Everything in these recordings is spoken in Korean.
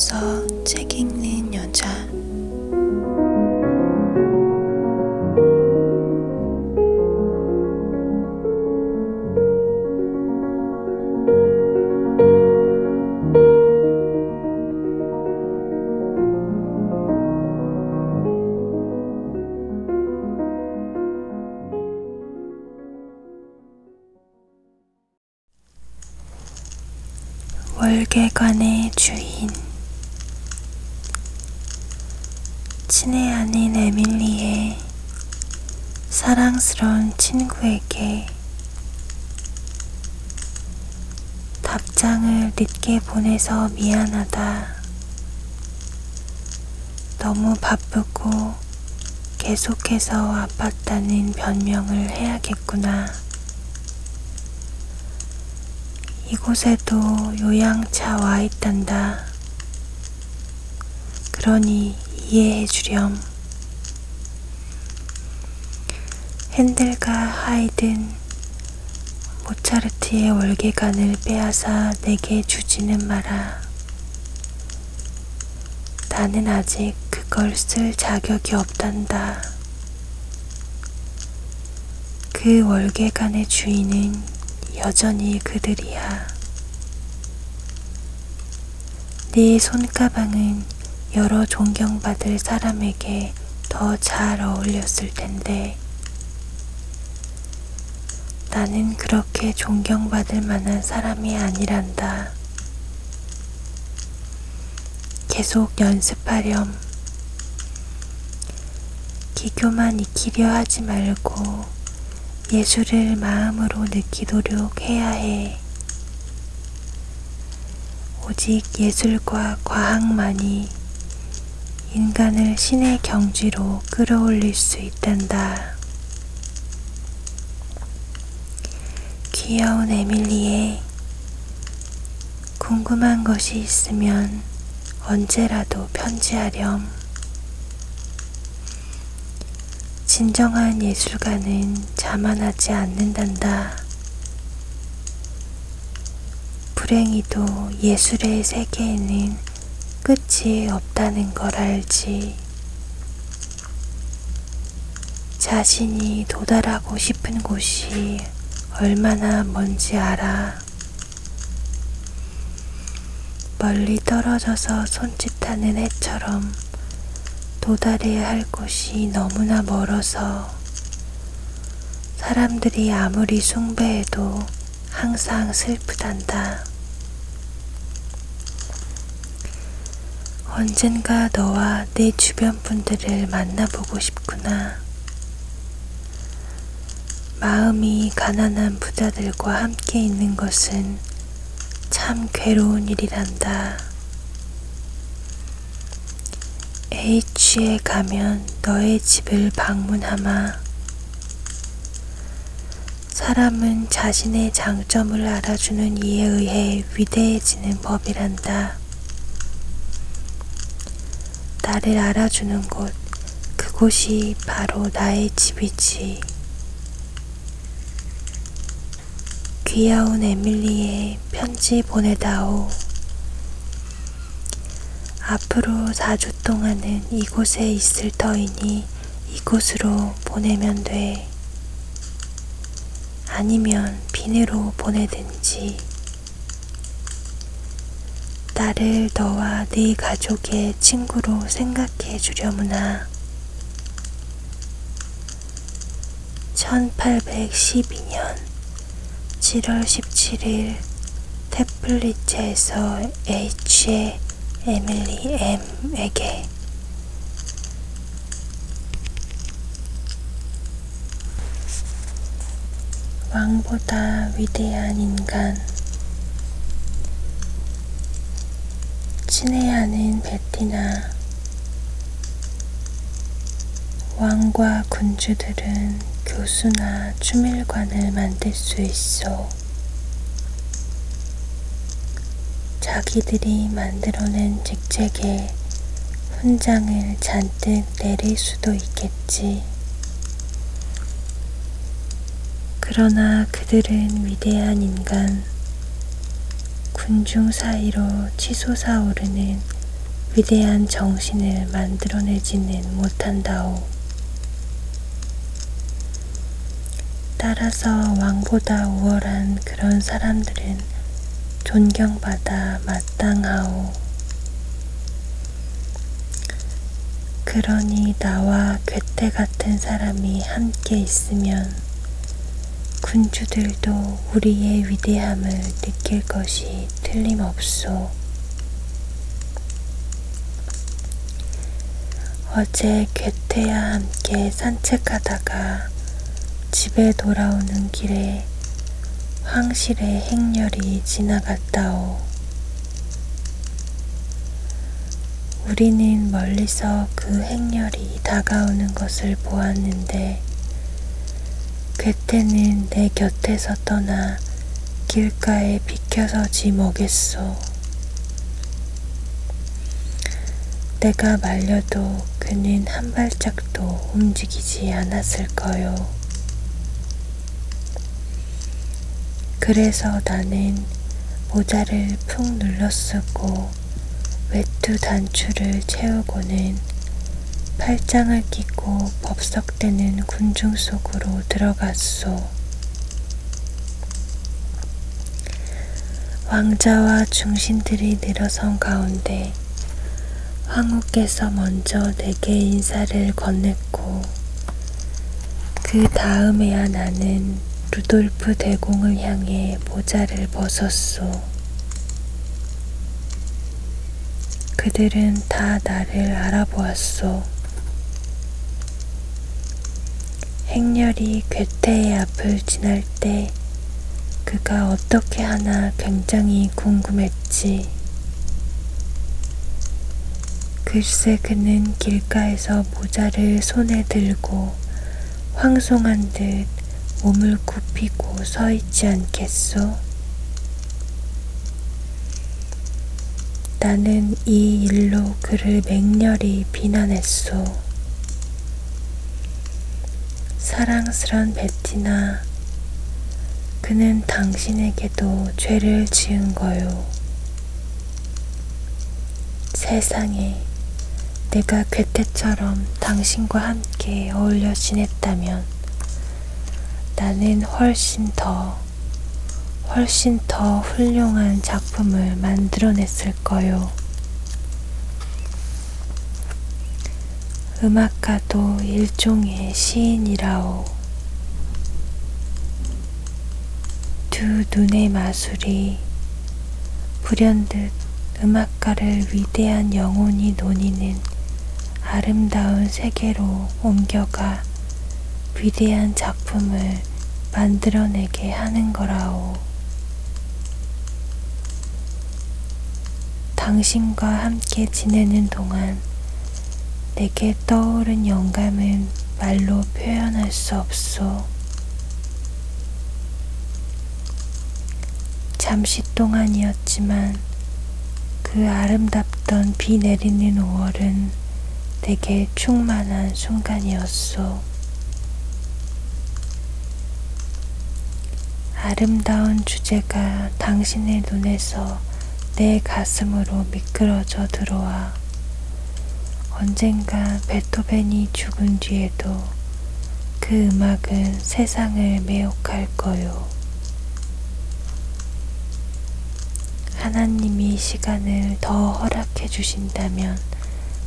누워서 책 읽는 여자. 월계관의 주인 친애하는 에밀리의 사랑스러운 친구에게 답장을 늦게 보내서 미안하다. 너무 바쁘고 계속해서 아팠다는 변명을 해야겠구나. 이곳에도 요양차 와 있단다. 그러니 이해해 주렴. 핸델과 하이든 모차르트의 월계관을 빼앗아 내게 주지는 마라. 나는 아직 그걸 쓸 자격이 없단다. 그 월계관의 주인은 여전히 그들이야. 네 손가방은 여러 존경받을 사람에게 더 잘 어울렸을 텐데, 나는 그렇게 존경받을 만한 사람이 아니란다. 계속 연습하렴. 기교만 익히려 하지 말고 예술을 마음으로 느끼도록 해야 해. 오직 예술과 과학만이 인간을 신의 경지로 끌어올릴 수 있단다. 귀여운 에밀리에 궁금한 것이 있으면 언제라도 편지하렴. 진정한 예술가는 자만하지 않는단다. 불행히도 예술의 세계에는 끝이 없다는 걸 알지. 자신이 도달하고 싶은 곳이 얼마나 먼지 알아. 멀리 떨어져서 손짓하는 해처럼 도달해야 할 곳이 너무나 멀어서 사람들이 아무리 숭배해도 항상 슬프단다. 언젠가 너와 내 주변 분들을 만나보고 싶구나. 마음이 가난한 부자들과 함께 있는 것은 참 괴로운 일이란다. H에 가면 너의 집을 방문하마. 사람은 자신의 장점을 알아주는 이에 의해 위대해지는 법이란다. 나를 알아주는 곳, 그곳이 바로 나의 집이지. 귀여운 에밀리에 편지 보내다오. 앞으로 4주 동안은 이곳에 있을 터이니 이곳으로 보내면 돼. 아니면 비내로 보내든지. 나를 너와 네 가족의 친구로 생각해 주려무나. 1812년 7월 17일 태플리체에서 H의 에밀리 M에게 왕보다 위대한 인간 친애하는 베티나 왕과 군주들은 교수나 추밀관을 만들 수 있어. 자기들이 만들어낸 직책에 훈장을 잔뜩 내릴 수도 있겠지. 그러나 그들은 위대한 인간, 군중 사이로 치솟아 오르는 위대한 정신을 만들어내지는 못한다오. 따라서 왕보다 우월한 그런 사람들은 존경받아 마땅하오. 그러니 나와 괴테 같은 사람이 함께 있으면 군주들도 우리의 위대함을 느낄 것이 틀림없소. 어제 괴테와 함께 산책하다가 집에 돌아오는 길에 황실의 행렬이 지나갔다오. 우리는 멀리서 그 행렬이 다가오는 것을 보았는데 괴테는 내 곁에서 떠나 길가에 비켜서지 뭐겠소. 내가 말려도 그는 한 발짝도 움직이지 않았을 거요. 그래서 나는 모자를 푹 눌러 쓰고 외투 단추를 채우고는 팔짱을 끼고 법석대는 군중 속으로 들어갔소. 왕자와 중신들이 늘어선 가운데 황후께서 먼저 내게 인사를 건넸고 그 다음에야 나는 루돌프 대공을 향해 모자를 벗었소. 그들은 다 나를 알아보았소. 행렬이 괴테의 앞을 지날 때 그가 어떻게 하나 굉장히 궁금했지. 글쎄 그는 길가에서 모자를 손에 들고 황송한 듯 몸을 굽히고 서 있지 않겠소? 나는 이 일로 그를 맹렬히 비난했소. 사랑스런 베티나, 그는 당신에게도 죄를 지은 거요. 세상에 내가 괴테처럼 당신과 함께 어울려 지냈다면 나는 훨씬 더 훨씬 더 훌륭한 작품을 만들어냈을 거요. 음악가도 일종의 시인이라오. 두 눈의 마술이 불현듯 음악가를 위대한 영혼이 논의는 아름다운 세계로 옮겨가 위대한 작품을 만들어내게 하는 거라오. 당신과 함께 지내는 동안 내게 떠오른 영감은 말로 표현할 수 없소. 잠시 동안이었지만 그 아름답던 비 내리는 5월은 내게 충만한 순간이었소. 아름다운 주제가 당신의 눈에서 내 가슴으로 미끄러져 들어와 언젠가 베토벤이 죽은 뒤에도 그 음악은 세상을 매혹할 거요. 하나님이 시간을 더 허락해 주신다면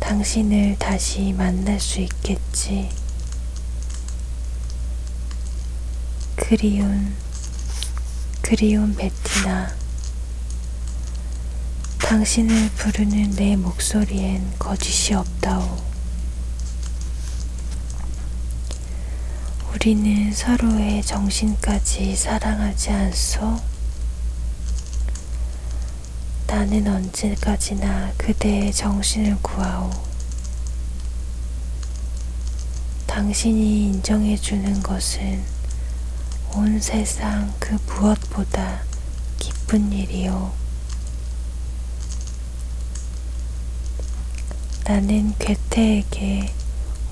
당신을 다시 만날 수 있겠지. 그리운, 그리운 베티나. 당신을 부르는 내 목소리엔 거짓이 없다오. 우리는 서로의 정신까지 사랑하지 않소? 나는 언제까지나 그대의 정신을 구하오. 당신이 인정해주는 것은 온 세상 그 무엇보다 기쁜 일이오. 나는 괴테에게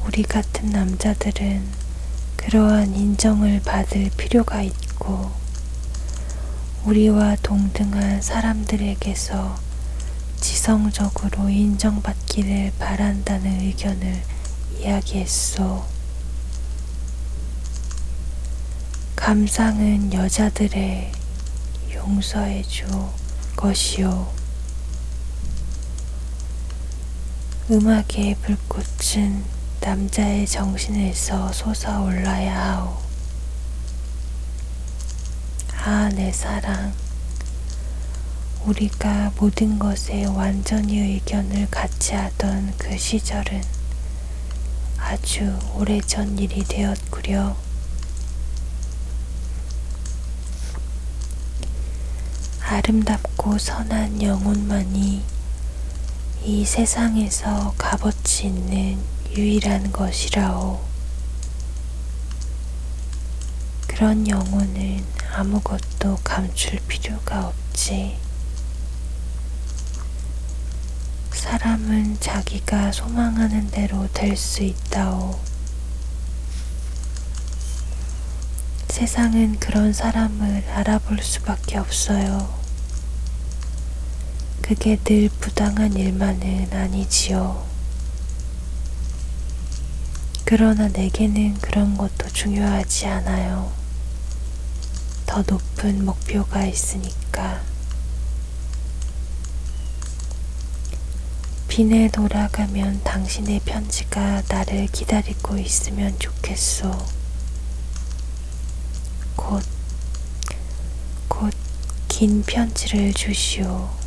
우리 같은 남자들은 그러한 인정을 받을 필요가 있고 우리와 동등한 사람들에게서 지성적으로 인정받기를 바란다는 의견을 이야기했소. 감상은 여자들의 용서해줘 것이요. 음악의 불꽃은 남자의 정신에서 솟아올라야 하오. 아, 내 사랑. 우리가 모든 것에 완전히 의견을 같이 하던 그 시절은 아주 오래전 일이 되었구려. 아름답고 선한 영혼만이 이 세상에서 값어치 있는 유일한 것이라오. 그런 영혼은 아무것도 감출 필요가 없지. 사람은 자기가 소망하는 대로 될 수 있다오. 세상은 그런 사람을 알아볼 수밖에 없어요. 그게 늘 부당한 일만은 아니지요. 그러나 내게는 그런 것도 중요하지 않아요. 더 높은 목표가 있으니까. 빈에 돌아가면 당신의 편지가 나를 기다리고 있으면 좋겠소. 곧, 곧 긴 편지를 주시오.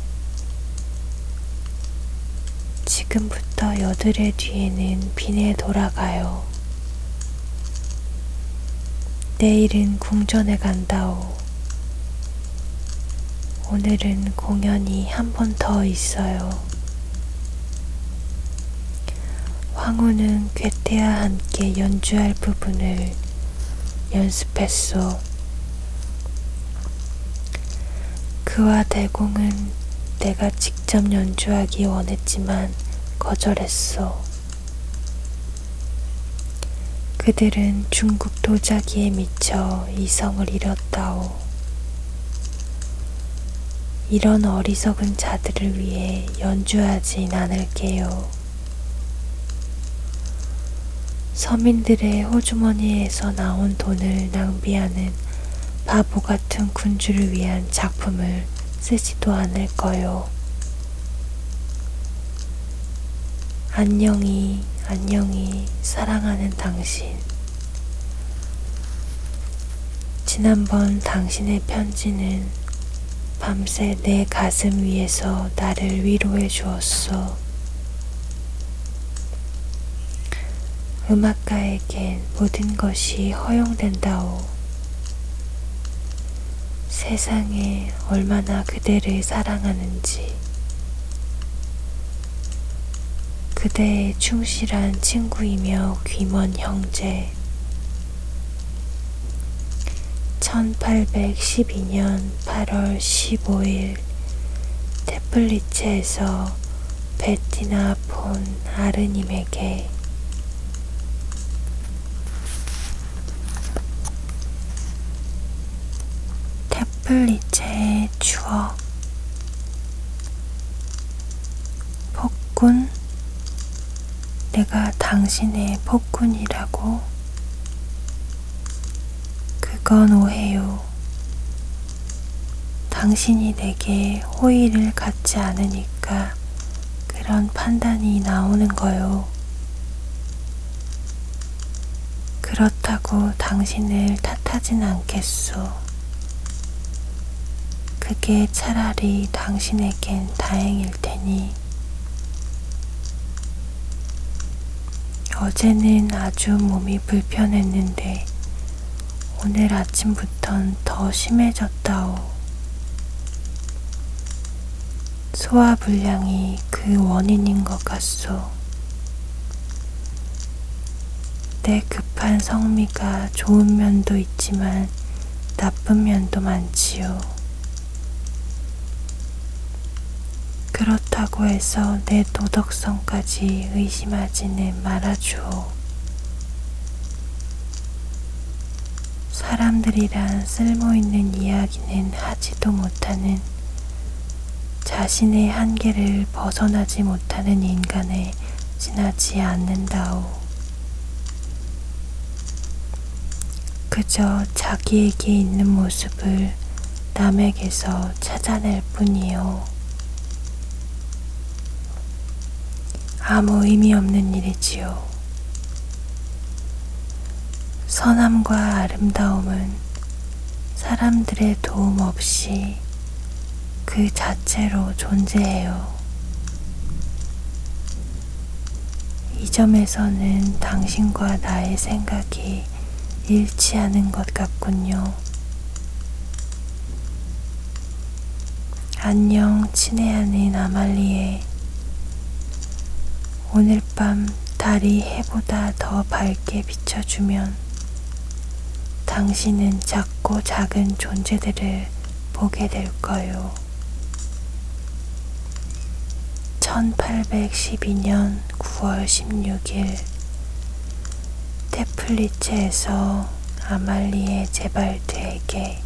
지금부터 여드레 뒤에는 빈에 돌아가요. 내일은 궁전에 간다오. 오늘은 공연이 한 번 더 있어요. 황후는 괴테와 함께 연주할 부분을 연습했소. 그와 대공은 내가 직접 연주하기 원했지만 거절했소. 그들은 중국 도자기에 미쳐 이성을 잃었다오. 이런 어리석은 자들을 위해 연주하진 않을게요. 서민들의 호주머니에서 나온 돈을 낭비하는 바보 같은 군주를 위한 작품을 쓰지도 않을 거요. 안녕히, 안녕히, 사랑하는 당신. 지난번 당신의 편지는 밤새 내 가슴 위에서 나를 위로해 주었어. 음악가에겐 모든 것이 허용된다오. 세상에 얼마나 그대를 사랑하는지, 그대의 충실한 친구이며 귀먼 형제, 1812년 8월 15일 테플리체에서 베티나 폰 아르님에게 테플리체의 추억. 폭군 내가 당신의 폭군이라고 그건 오해요. 당신이 내게 호의를 갖지 않으니까 그런 판단이 나오는 거요. 그렇다고 당신을 탓하진 않겠소. 그게 차라리 당신에겐 다행일 테니. 어제는 아주 몸이 불편했는데 오늘 아침부턴 더 심해졌다오. 소화불량이 그 원인인 것 같소. 내 급한 성미가 좋은 면도 있지만 나쁜 면도 많지요. 그렇다고 해서 내 도덕성까지 의심하지는 말아주오. 사람들이란 쓸모있는 이야기는 하지도 못하는 자신의 한계를 벗어나지 못하는 인간에 지나지 않는다오. 그저 자기에게 있는 모습을 남에게서 찾아낼 뿐이요. 아무 의미 없는 일이지요. 선함과 아름다움은 사람들의 도움 없이 그 자체로 존재해요. 이 점에서는 당신과 나의 생각이 일치하는 것 같군요. 안녕, 친애하는 아말리에. 오늘 밤 달이 해보다 더 밝게 비춰주면 당신은 작고 작은 존재들을 보게 될 거요. 1812년 9월 16일 테플리체에서 아말리에 제발드에게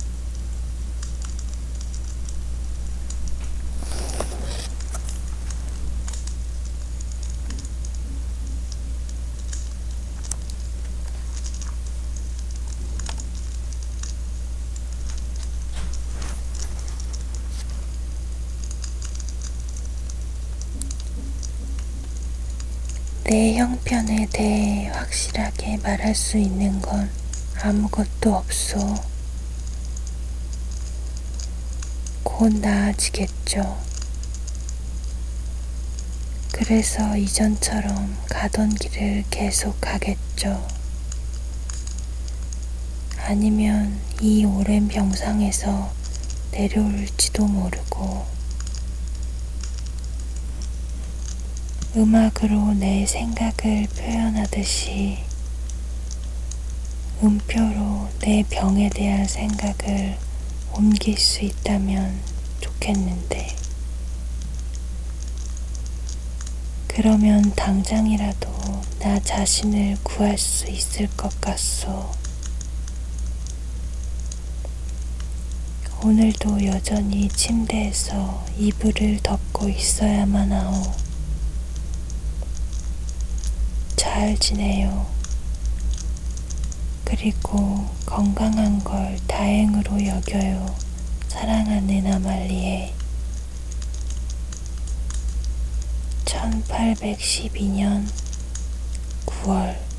내 형편에 대해 확실하게 말할 수 있는 건 아무것도 없소. 곧 나아지겠죠. 그래서 이전처럼 가던 길을 계속 가겠죠. 아니면 이 오랜 병상에서 내려올지도 모르고 음악으로 내 생각을 표현하듯이 음표로 내 병에 대한 생각을 옮길 수 있다면 좋겠는데. 그러면 당장이라도 나 자신을 구할 수 있을 것 같소. 오늘도 여전히 침대에서 이불을 덮고 있어야만 하오. 잘 지내요. 그리고 건강한 걸 다행으로 여겨요. 사랑하는 아말리에 1812년 9월